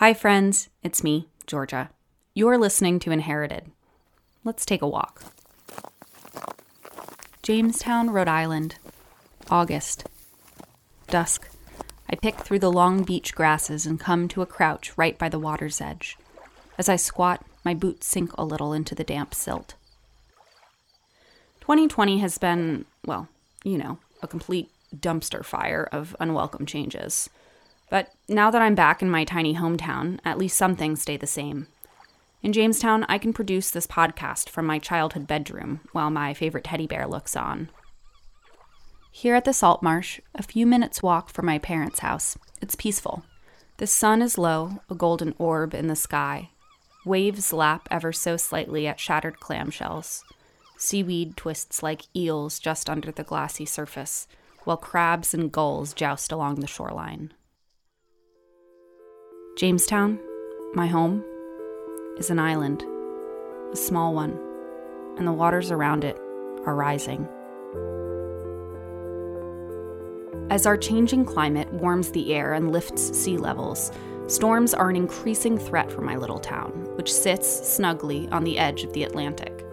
Hi, friends. It's me, Georgia. You're listening to Inherited. Let's take a walk. Jamestown, Rhode Island. August. Dusk. I pick through the long beach grasses and come to a crouch right by the water's edge. As I squat, my boots sink a little into the damp silt. 2020 has been, well, you know, a complete dumpster fire of unwelcome changes. But now that I'm back in my tiny hometown, at least some things stay the same. In Jamestown, I can produce this podcast from my childhood bedroom while my favorite teddy bear looks on. Here at the salt marsh, a few minutes' walk from my parents' house, it's peaceful. The sun is low, a golden orb in the sky. Waves lap ever so slightly at shattered clamshells. Seaweed twists like eels just under the glassy surface, while crabs and gulls joust along the shoreline. Jamestown, my home, is an island, a small one, and the waters around it are rising. As our changing climate warms the air and lifts sea levels, storms are an increasing threat for my little town, which sits snugly on the edge of the Atlantic.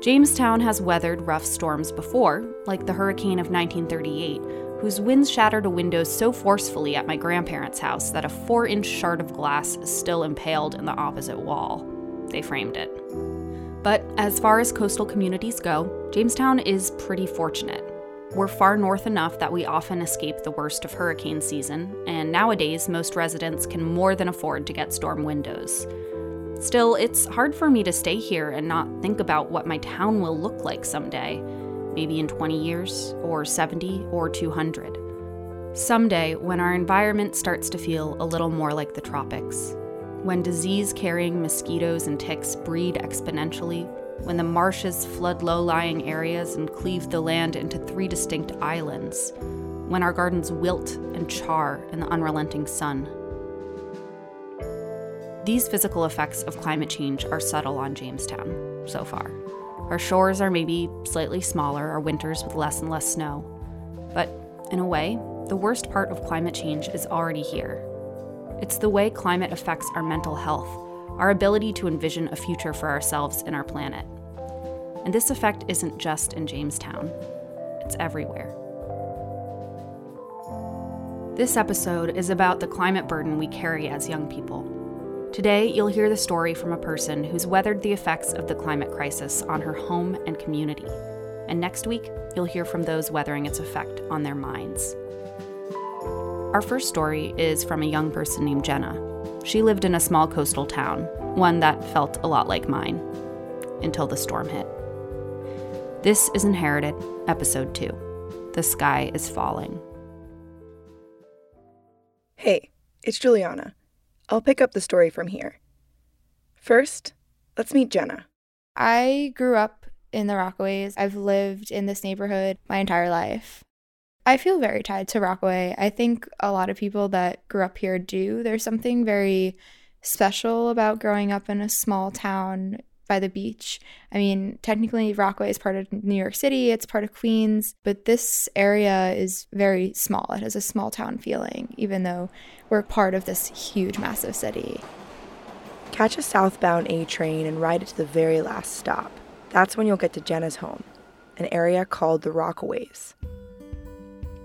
Jamestown has weathered rough storms before, like the hurricane of 1938, whose winds shattered a window so forcefully at my grandparents' house that a four inch shard of glass is still impaled in the opposite wall. They framed it. But as far as coastal communities go, Jamestown is pretty fortunate. We're far north enough that we often escape the worst of hurricane season, and nowadays most residents can more than afford to get storm windows. Still, it's hard for me to stay here and not think about what my town will look like someday maybe in 20 years, or 70, or 200. Someday, when our environment starts to feel a little more like the tropics, when disease carrying mosquitoes and ticks breed exponentially, when the marshes flood low lying areas and cleave the land into three distinct islands, when our gardens wilt and char in the unrelenting sun. These physical effects of climate change are subtle on Jamestown so far. Our shores are maybe slightly smaller, our winters with less and less snow. But in a way, the worst part of climate change is already here. It's the way climate affects our mental health, our ability to envision a future for ourselves and our planet. And this effect isn't just in Jamestown, it's everywhere. This episode is about the climate burden we carry as young people. Today, you'll hear the story from a person who's weathered the effects of the climate crisis on her home and community. And next week, you'll hear from those weathering its effect on their minds. Our first story is from a young person named Jenna. She lived in a small coastal town, one that felt a lot like mine, until the storm hit. This is Inherited, Episode 2 The Sky is Falling. Hey, it's Juliana. I'll pick up the story from here. First, let's meet Jenna. I grew up in the Rockaways. I've lived in this neighborhood my entire life. I feel very tied to Rockaway. I think a lot of people that grew up here do. There's something very special about growing up in a small town by the beach. I mean, technically, Rockaway is part of New York City, it's part of Queens, but this area is very small. It has a small town feeling, even though we're part of this huge, massive city. Catch a southbound A train and ride it to the very last stop. That's when you'll get to Jenna's home, an area called the Rockaways.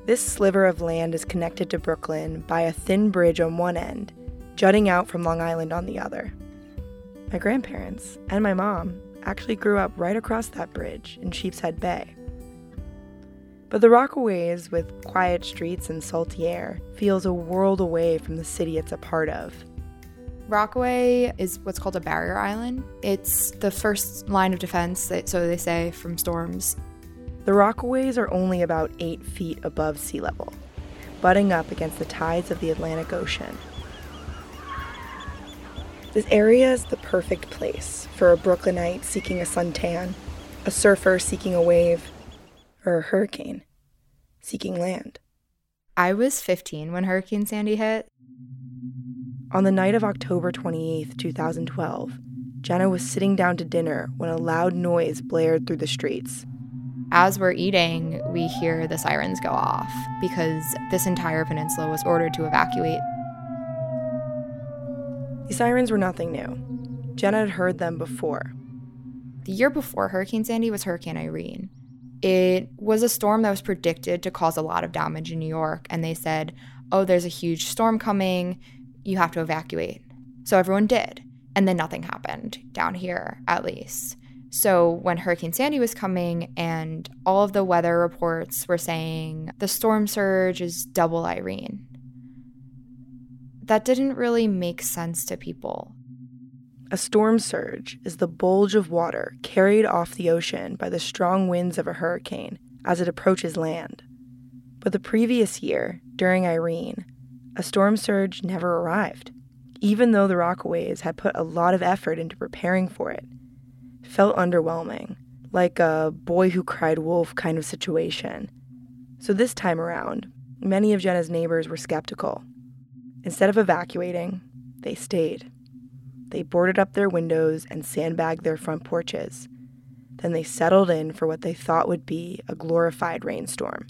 This sliver of land is connected to Brooklyn by a thin bridge on one end, jutting out from Long Island on the other. My grandparents and my mom actually grew up right across that bridge in Sheepshead Bay. But the Rockaways, with quiet streets and salty air, feels a world away from the city it's a part of. Rockaway is what's called a barrier island. It's the first line of defense, so they say, from storms. The Rockaways are only about eight feet above sea level, butting up against the tides of the Atlantic Ocean. This area is the perfect place for a Brooklynite seeking a suntan, a surfer seeking a wave, or a hurricane seeking land. I was 15 when Hurricane Sandy hit. On the night of October 28, 2012, Jenna was sitting down to dinner when a loud noise blared through the streets. As we're eating, we hear the sirens go off because this entire peninsula was ordered to evacuate The sirens were nothing new. Jenna had heard them before. The year before Hurricane Sandy was Hurricane Irene. It was a storm that was predicted to cause a lot of damage in New York, and they said, oh, there's a huge storm coming, you have to evacuate. So everyone did. And then nothing happened down here, at least. So when Hurricane Sandy was coming and all of the weather reports were saying the storm surge is double Irene, that didn't really make sense to people. A storm surge is the bulge of water carried off the ocean by the strong winds of a hurricane as it approaches land. But the previous year, during Irene, a storm surge never arrived, even though the Rockaways had put a lot of effort into preparing for it. felt underwhelming, like a boy who cried wolf kind of situation. So this time around, many of Jenna's neighbors were skeptical. Instead of evacuating, they stayed. They boarded up their windows and sandbagged their front porches. Then they settled in for what they thought would be a glorified rainstorm.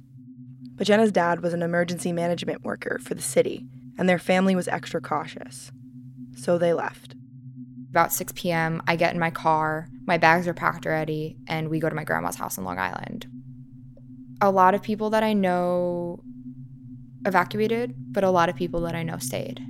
But Jenna's dad was an emergency management worker for the city, and their family was extra cautious. So they left. About 6 p.m., I get in my car, my bags are packed already, and we go to my grandma's house in Long Island. A lot of people that I know evacuated, but a lot of people that I know stayed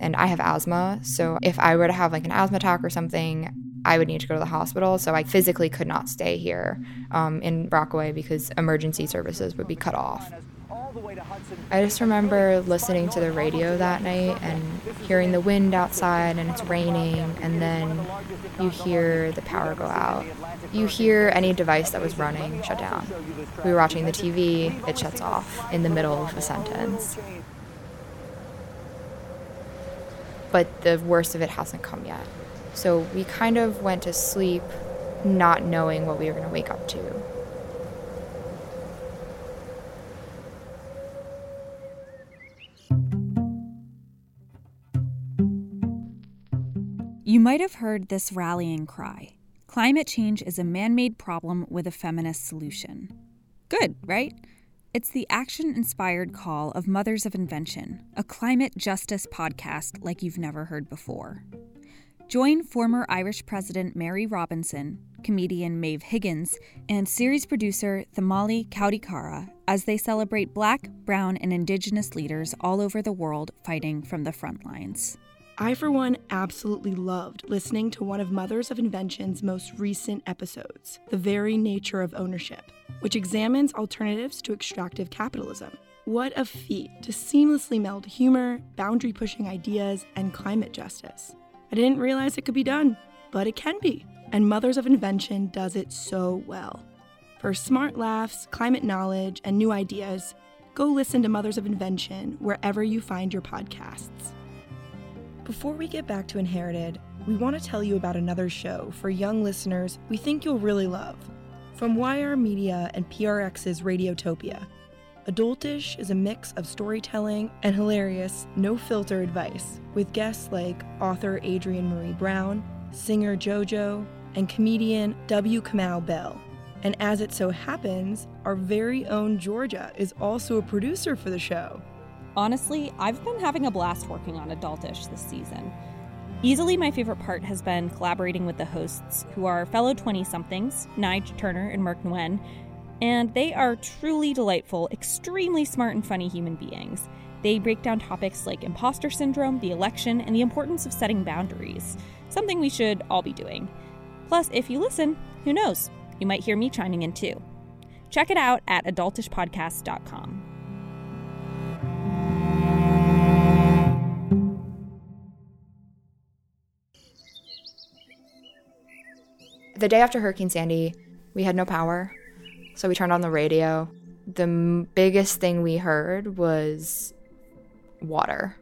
and I have asthma. So if I were to have like an asthma attack or something, I would need to go to the hospital. So I physically could not stay here um, in Rockaway because emergency services would be cut off. I just remember listening to the radio that night and hearing the wind outside and it's raining, and then you hear the power go out. You hear any device that was running shut down. We were watching the TV, it shuts off in the middle of a sentence. but the worst of it hasn't come yet. So we kind of went to sleep not knowing what we were going to wake up to. You might have heard this rallying cry. Climate change is a man made problem with a feminist solution. Good, right? It's the action inspired call of Mothers of Invention, a climate justice podcast like you've never heard before. Join former Irish President Mary Robinson, comedian Maeve Higgins, and series producer Thimali Kodikara as they celebrate Black, Brown, and Indigenous leaders all over the world fighting from the front lines. I, for one, absolutely loved listening to one of Mothers of Invention's most recent episodes, The Very Nature of Ownership which examines alternatives to extractive capitalism. What a feat to seamlessly meld humor, boundary pushing ideas, and climate justice. I didn't realize it could be done, but it can be, and Mothers of Invention does it so well. For smart laughs, climate knowledge, and new ideas, go listen to Mothers of Invention wherever you find your podcasts. Before we get back to Inherited, we want to tell you about another show for young listeners we think you'll really love. From YR Media and PRX's Radiotopia, Adultish is a mix of storytelling and hilarious, no filter advice with guests like author Adrienne Maree Brown, singer JoJo, and comedian W. Kamau Bell. And as it so happens, our very own Georgia is also a producer for the show. Honestly, I've been having a blast working on Adultish this season. Easily, my favorite part has been collaborating with the hosts, who are fellow 20 somethings, Nyge Turner and Merk Nguyen, and they are truly delightful, extremely smart and funny human beings. They break down topics like imposter syndrome, the election, and the importance of setting boundaries, something we should all be doing. Plus, if you listen, who knows? You might hear me chiming in too. Check it out at adultishpodcast.com. The day after Hurricane Sandy, we had no power. So we turned on the radio. The m- biggest thing we heard was water.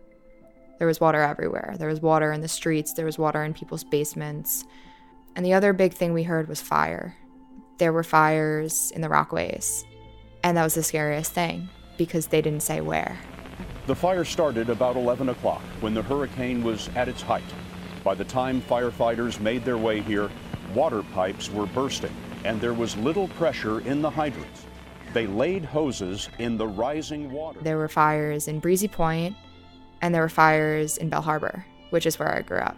There was water everywhere. There was water in the streets, there was water in people's basements. And the other big thing we heard was fire. There were fires in the Rockaways. And that was the scariest thing because they didn't say where. The fire started about 11 o'clock when the hurricane was at its height. By the time firefighters made their way here, water pipes were bursting and there was little pressure in the hydrants. They laid hoses in the rising water. There were fires in Breezy Point and there were fires in Belle Harbor, which is where I grew up.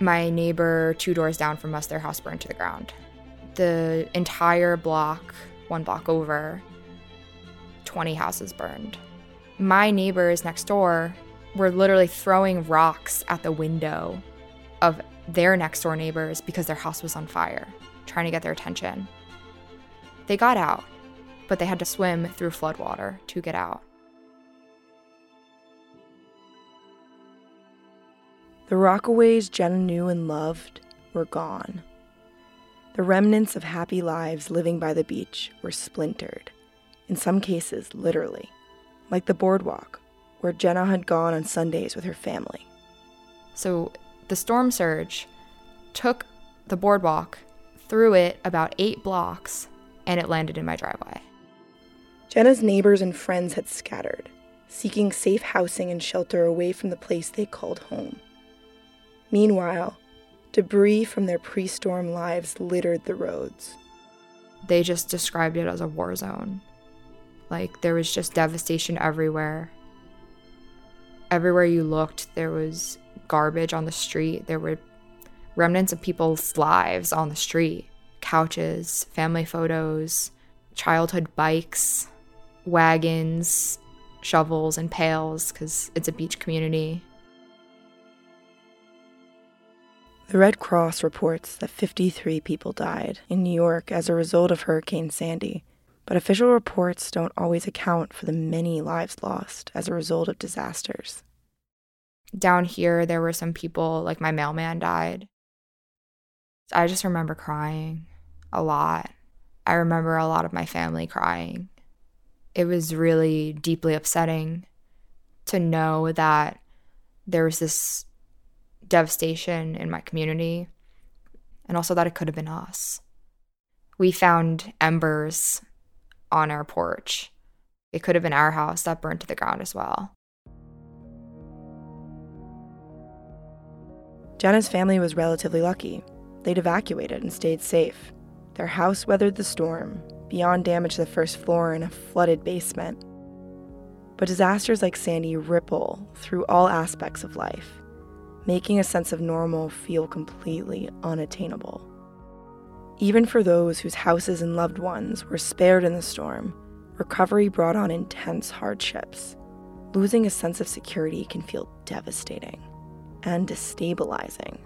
My neighbor two doors down from us, their house burned to the ground. The entire block, one block over, 20 houses burned. My neighbors next door were literally throwing rocks at the window of their next door neighbors because their house was on fire, trying to get their attention. They got out, but they had to swim through floodwater to get out. The Rockaways Jenna knew and loved were gone. The remnants of happy lives living by the beach were splintered, in some cases, literally, like the boardwalk where Jenna had gone on Sundays with her family. So the storm surge took the boardwalk, threw it about eight blocks, and it landed in my driveway. Jenna's neighbors and friends had scattered, seeking safe housing and shelter away from the place they called home. Meanwhile, debris from their pre storm lives littered the roads. They just described it as a war zone. Like there was just devastation everywhere. Everywhere you looked, there was garbage on the street. There were remnants of people's lives on the street couches, family photos, childhood bikes, wagons, shovels, and pails because it's a beach community. The Red Cross reports that 53 people died in New York as a result of Hurricane Sandy, but official reports don't always account for the many lives lost as a result of disasters. Down here, there were some people, like my mailman died. I just remember crying a lot. I remember a lot of my family crying. It was really deeply upsetting to know that there was this devastation in my community, and also that it could have been us. We found embers on our porch. It could have been our house that burned to the ground as well. Jenna's family was relatively lucky. They'd evacuated and stayed safe. Their house weathered the storm, beyond damage to the first floor and a flooded basement. But disasters like Sandy ripple through all aspects of life making a sense of normal feel completely unattainable. Even for those whose houses and loved ones were spared in the storm, recovery brought on intense hardships. Losing a sense of security can feel devastating and destabilizing.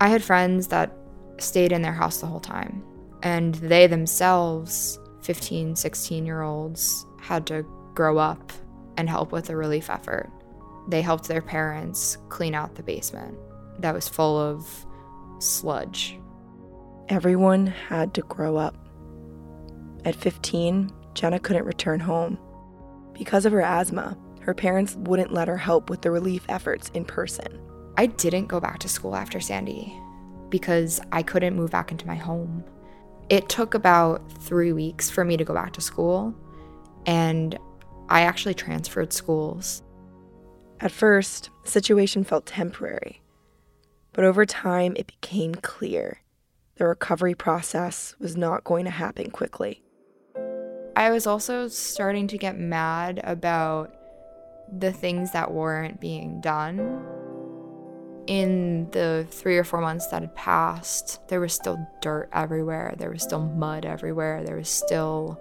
I had friends that stayed in their house the whole time, and they themselves, 15, 16 year olds, had to grow up and help with the relief effort they helped their parents clean out the basement that was full of sludge. Everyone had to grow up. At 15, Jenna couldn't return home. Because of her asthma, her parents wouldn't let her help with the relief efforts in person. I didn't go back to school after Sandy because I couldn't move back into my home. It took about three weeks for me to go back to school, and I actually transferred schools. At first, the situation felt temporary, but over time it became clear the recovery process was not going to happen quickly. I was also starting to get mad about the things that weren't being done. In the three or four months that had passed, there was still dirt everywhere. There was still mud everywhere. There was still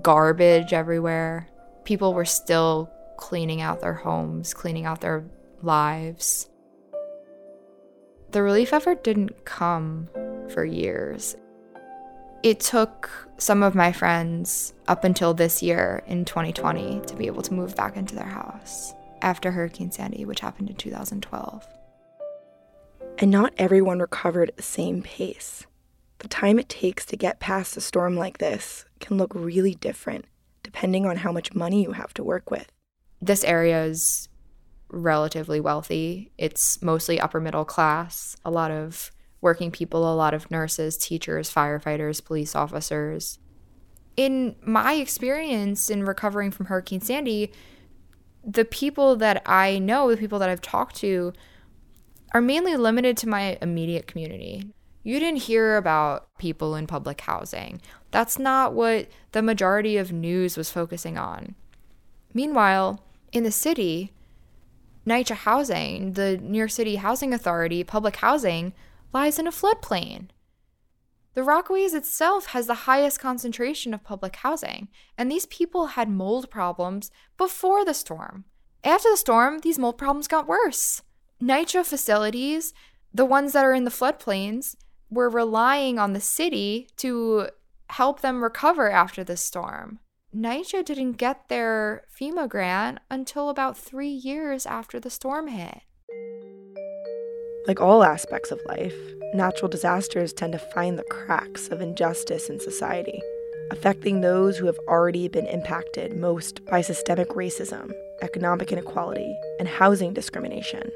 garbage everywhere. People were still cleaning out their homes, cleaning out their lives. The relief effort didn't come for years. It took some of my friends up until this year in 2020 to be able to move back into their house after Hurricane Sandy, which happened in 2012. And not everyone recovered at the same pace. The time it takes to get past a storm like this can look really different depending on how much money you have to work with this area is relatively wealthy. It's mostly upper middle class, a lot of working people, a lot of nurses, teachers, firefighters, police officers. In my experience in recovering from Hurricane Sandy, the people that I know, the people that I've talked to, are mainly limited to my immediate community. You didn't hear about people in public housing. That's not what the majority of news was focusing on. Meanwhile, in the city, NYCHA Housing, the New York City Housing Authority, public housing, lies in a floodplain. The Rockaways itself has the highest concentration of public housing, and these people had mold problems before the storm. After the storm, these mold problems got worse. NYCHA facilities, the ones that are in the floodplains, were relying on the city to help them recover after the storm. NYCHA didn't get their FEMA grant until about three years after the storm hit. Like all aspects of life, natural disasters tend to find the cracks of injustice in society, affecting those who have already been impacted most by systemic racism, economic inequality, and housing discrimination.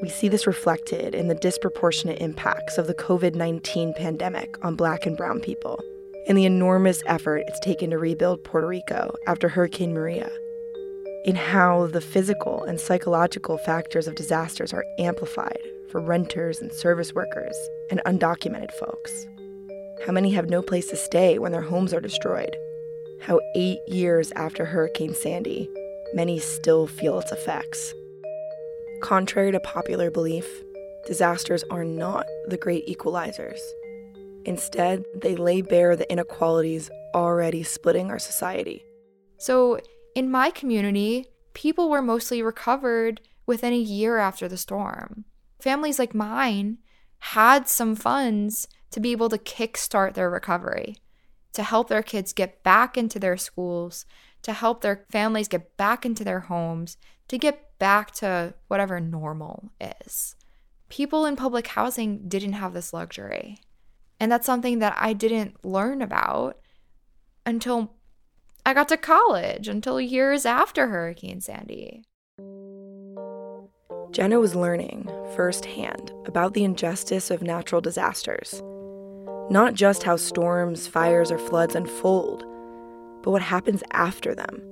We see this reflected in the disproportionate impacts of the COVID 19 pandemic on Black and Brown people and the enormous effort it's taken to rebuild Puerto Rico after Hurricane Maria, in how the physical and psychological factors of disasters are amplified for renters and service workers and undocumented folks. How many have no place to stay when their homes are destroyed? How eight years after Hurricane Sandy, many still feel its effects. Contrary to popular belief, disasters are not the great equalizers. Instead, they lay bare the inequalities already splitting our society. So, in my community, people were mostly recovered within a year after the storm. Families like mine had some funds to be able to kickstart their recovery, to help their kids get back into their schools, to help their families get back into their homes, to get back to whatever normal is. People in public housing didn't have this luxury. And that's something that I didn't learn about until I got to college, until years after Hurricane Sandy. Jenna was learning firsthand about the injustice of natural disasters. Not just how storms, fires, or floods unfold, but what happens after them.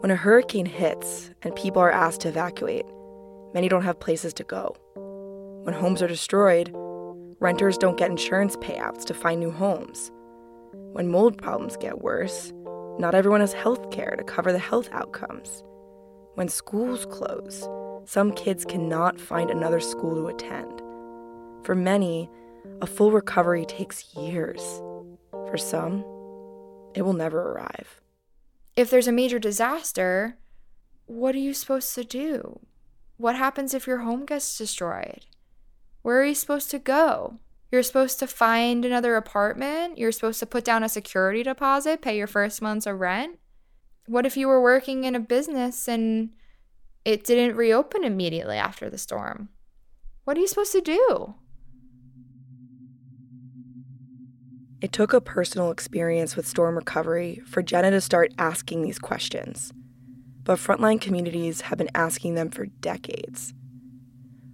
When a hurricane hits and people are asked to evacuate, many don't have places to go. When homes are destroyed, Renters don't get insurance payouts to find new homes. When mold problems get worse, not everyone has health care to cover the health outcomes. When schools close, some kids cannot find another school to attend. For many, a full recovery takes years. For some, it will never arrive. If there's a major disaster, what are you supposed to do? What happens if your home gets destroyed? Where are you supposed to go? You're supposed to find another apartment. You're supposed to put down a security deposit, pay your first month's of rent. What if you were working in a business and it didn't reopen immediately after the storm? What are you supposed to do? It took a personal experience with storm recovery for Jenna to start asking these questions. But frontline communities have been asking them for decades.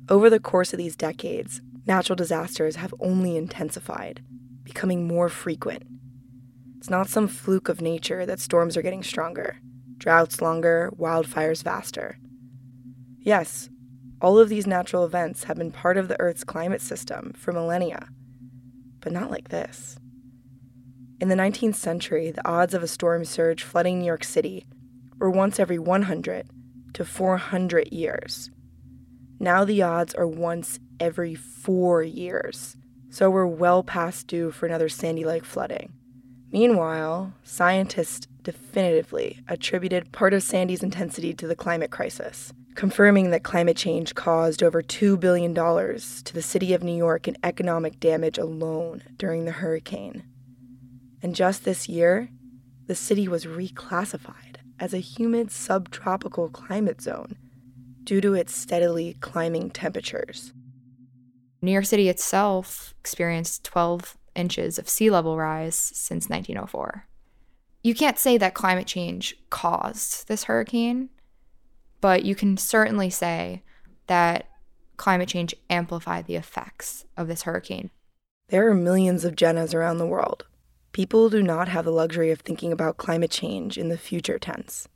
Over the course of these decades, natural disasters have only intensified, becoming more frequent. It's not some fluke of nature that storms are getting stronger, droughts longer, wildfires faster. Yes, all of these natural events have been part of the Earth's climate system for millennia, but not like this. In the 19th century, the odds of a storm surge flooding New York City were once every 100 to 400 years. Now the odds are once every four years, so we're well past due for another Sandy like flooding. Meanwhile, scientists definitively attributed part of Sandy's intensity to the climate crisis, confirming that climate change caused over $2 billion to the city of New York in economic damage alone during the hurricane. And just this year, the city was reclassified as a humid subtropical climate zone due to its steadily climbing temperatures. New York City itself experienced 12 inches of sea level rise since 1904. You can't say that climate change caused this hurricane, but you can certainly say that climate change amplified the effects of this hurricane. There are millions of Jennas around the world. People do not have the luxury of thinking about climate change in the future tense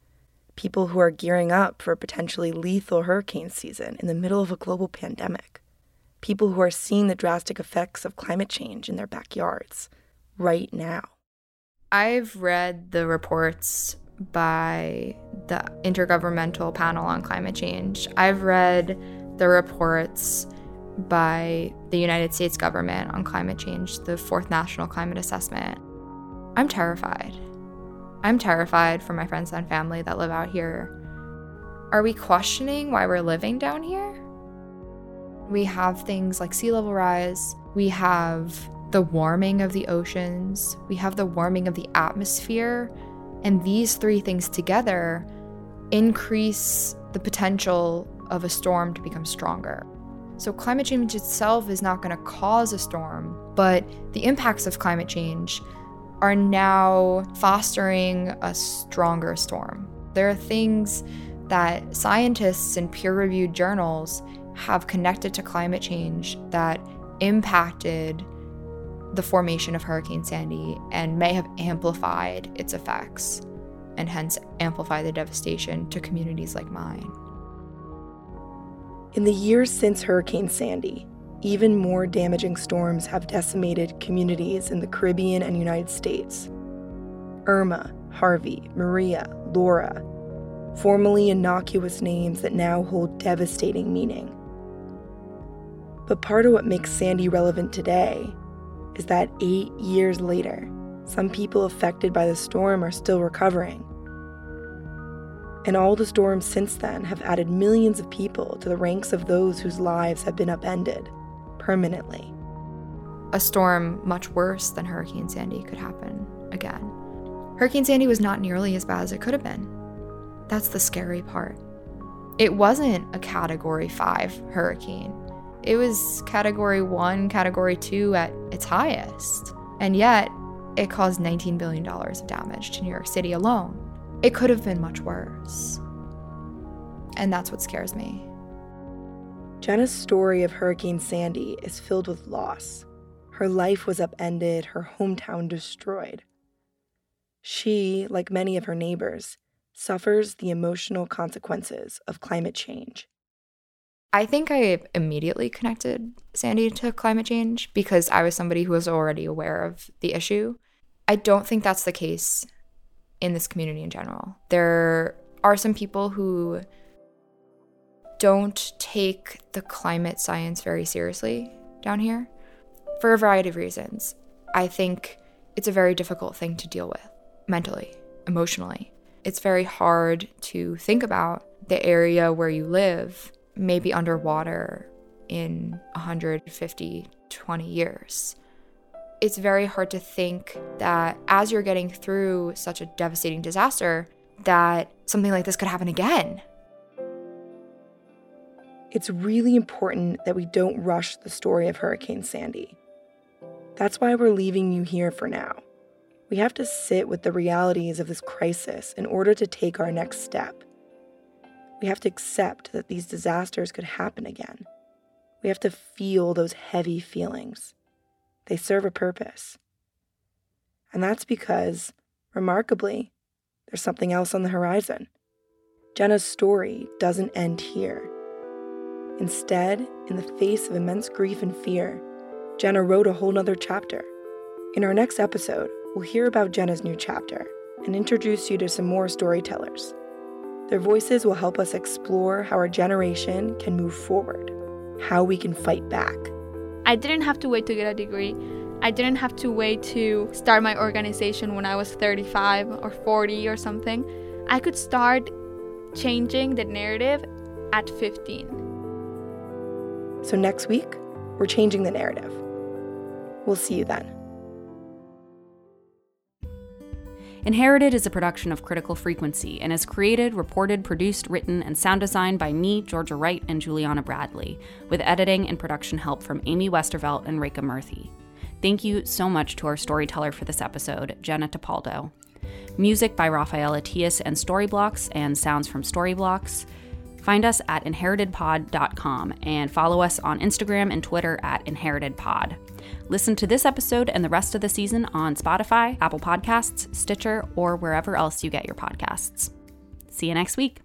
people who are gearing up for a potentially lethal hurricane season in the middle of a global pandemic, people who are seeing the drastic effects of climate change in their backyards right now. I've read the reports by the Intergovernmental Panel on Climate Change. I've read the reports by the United States government on climate change, the Fourth National Climate Assessment. I'm terrified. I'm terrified for my friends and family that live out here. Are we questioning why we're living down here? We have things like sea level rise, we have the warming of the oceans, we have the warming of the atmosphere, and these three things together increase the potential of a storm to become stronger. So, climate change itself is not going to cause a storm, but the impacts of climate change are now fostering a stronger storm. There are things that scientists in peer reviewed journals have connected to climate change that impacted the formation of Hurricane Sandy and may have amplified its effects and hence amplify the devastation to communities like mine. In the years since Hurricane Sandy, even more damaging storms have decimated communities in the Caribbean and United States. Irma, Harvey, Maria, Laura, formerly innocuous names that now hold devastating meaning. But part of what makes Sandy relevant today is that eight years later, some people affected by the storm are still recovering and all the storms since then have added millions of people to the ranks of those whose lives have been upended permanently. A storm much worse than Hurricane Sandy could happen again. Hurricane Sandy was not nearly as bad as it could have been. That's the scary part. It wasn't a category 5 hurricane. It was category 1, category 2 at its highest. And yet, it caused $19 billion of damage to New York City alone. It could have been much worse. And that's what scares me. Jenna's story of Hurricane Sandy is filled with loss. Her life was upended, her hometown destroyed. She, like many of her neighbors, suffers the emotional consequences of climate change. I think I immediately connected Sandy to climate change because I was somebody who was already aware of the issue. I don't think that's the case in this community in general. There are some people who don't take the climate science very seriously down here for a variety of reasons. I think it's a very difficult thing to deal with mentally, emotionally. It's very hard to think about the area where you live maybe underwater in 150, 20 years it's very hard to think that as you're getting through such a devastating disaster, that something like this could happen again. It's really important that we don't rush the story of Hurricane Sandy. That's why we're leaving you here for now. We have to sit with the realities of this crisis in order to take our next step. We have to accept that these disasters could happen again. We have to feel those heavy feelings. They serve a purpose. And that's because, remarkably, there's something else on the horizon. Jenna's story doesn't end here. Instead, in the face of immense grief and fear, Jenna wrote a whole nother chapter. In our next episode, we'll hear about Jenna's new chapter and introduce you to some more storytellers. Their voices will help us explore how our generation can move forward, how we can fight back. I didn't have to wait to get a degree. I didn't have to wait to start my organization when I was 35 or 40 or something. I could start changing the narrative at 15. So, next week, we're changing the narrative. We'll see you then. Inherited is a production of Critical Frequency and is created, reported, produced, written, and sound designed by me, Georgia Wright, and Juliana Bradley, with editing and production help from Amy Westervelt and Rekha Murthy. Thank you so much to our storyteller for this episode, Jenna Topaldo. Music by Rafael Atias and Storyblocks, and sounds from Storyblocks. Find us at inheritedpod.com and follow us on Instagram and Twitter at inheritedpod. Listen to this episode and the rest of the season on Spotify, Apple Podcasts, Stitcher, or wherever else you get your podcasts. See you next week.